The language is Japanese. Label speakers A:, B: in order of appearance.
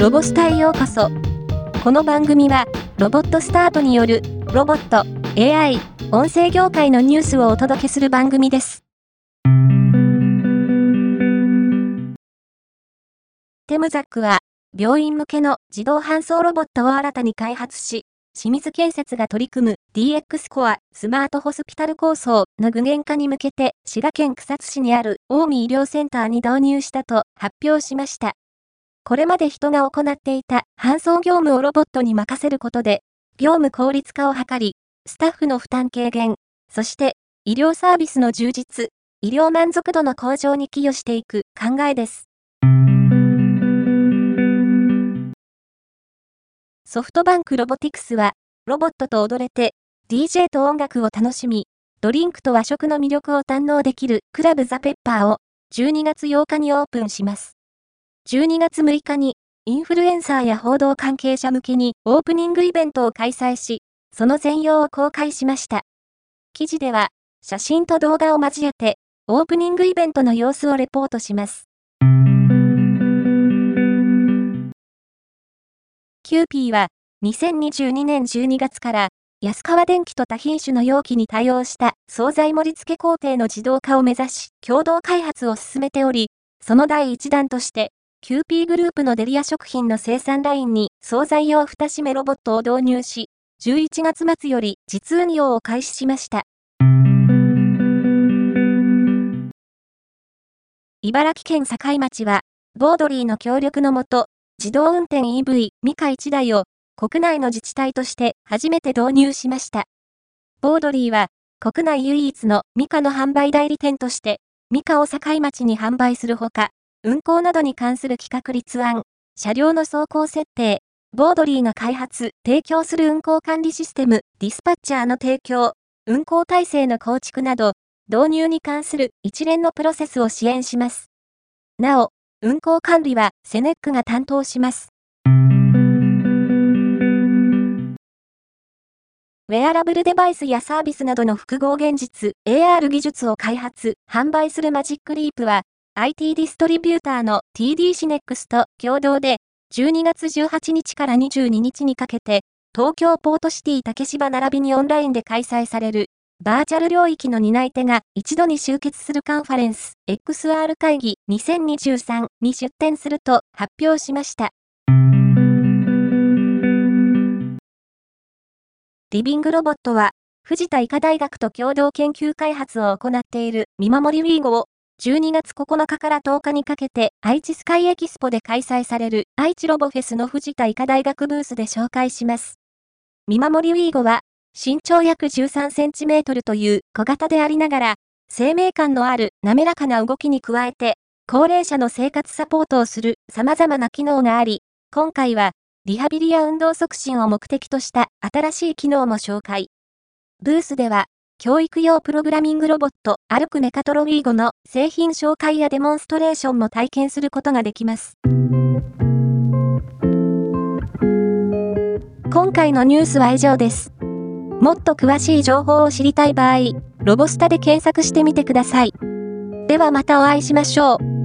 A: ロボスタへようこそ。この番組は、ロボットスタートによる、ロボット、AI、音声業界のニュースをお届けする番組です。テムザックは、病院向けの自動搬送ロボットを新たに開発し、清水建設が取り組む DX コアスマートホスピタル構想の具現化に向けて滋賀県草津市にある近江医療センターに導入したと発表しました。これまで人が行っていた搬送業務をロボットに任せることで、業務効率化を図り、スタッフの負担軽減、そして医療サービスの充実、医療満足度の向上に寄与していく考えです。ソフトバンクロボティクスは、ロボットと踊れて、DJ と音楽を楽しみ、ドリンクと和食の魅力を堪能できるクラブザペッパーを12月8日にオープンします。12月6日に、インフルエンサーや報道関係者向けにオープニングイベントを開催し、その全容を公開しました。記事では、写真と動画を交えて、オープニングイベントの様子をレポートします。キユーピーは、2022年12月から、安川電機と多品種の容器に対応した惣菜盛り付け工程の自動化を目指し、共同開発を進めており、その第一弾として、キユーピーグループのデリア食品の生産ラインに惣菜用蓋閉めロボットを導入し、11月末より実運用を開始しました。茨城県境町は、 BOLDLYの協力のもと、自動運転 EV ミカ1台を国内の自治体として初めて導入しました。 BOLDLYは国内唯一の MiCaの販売代理店としてミカを境町に販売するほか、運行などに関する企画立案、車両の走行設定、ボードリーが開発、提供する運行管理システム、ディスパッチャーの提供、運行体制の構築など、導入に関する一連のプロセスを支援します。なお、運行管理はセネックが担当します。ウェアラブルデバイスやサービスなどの複合現実 AR 技術を開発、販売するマジックリープは IT ディストリビューターの TD シネックスと共同で12月18日から22日にかけて東京ポートシティ竹芝並びにオンラインで開催されるバーチャル領域の担い手が一度に集結するカンファレンス XR 会議2023に出展すると発表しました。リビングロボットは藤田医科大学と共同研究開発を行っている見守りウィーゴを12月9日から10日にかけて愛知スカイエキスポで開催される愛知ロボフェスの藤田医科大学ブースで紹介します。見守りウィーゴは身長約13センチメートルという小型でありながら、生命感のある滑らかな動きに加えて、高齢者の生活サポートをする様々な機能があり、今回は、リハビリや運動促進を目的とした新しい機能も紹介。ブースでは、教育用プログラミングロボット、歩くメカトロウィーゴの製品紹介やデモンストレーションも体験することができます。今回のニュースは以上です。もっと詳しい情報を知りたい場合、ロボスタで検索してみてください。ではまたお会いしましょう。